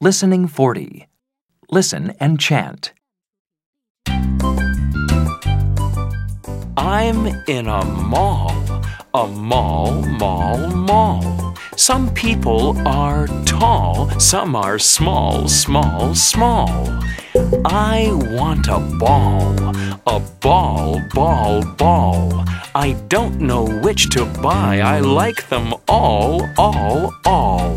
Listening 40. Listen and chant. I'm in a mall. A mall, mall, mall. Some people are tall, some are small, small, small. I want a ball, a ball, ball, ball. I don't know which to buy. I like them all, all, all.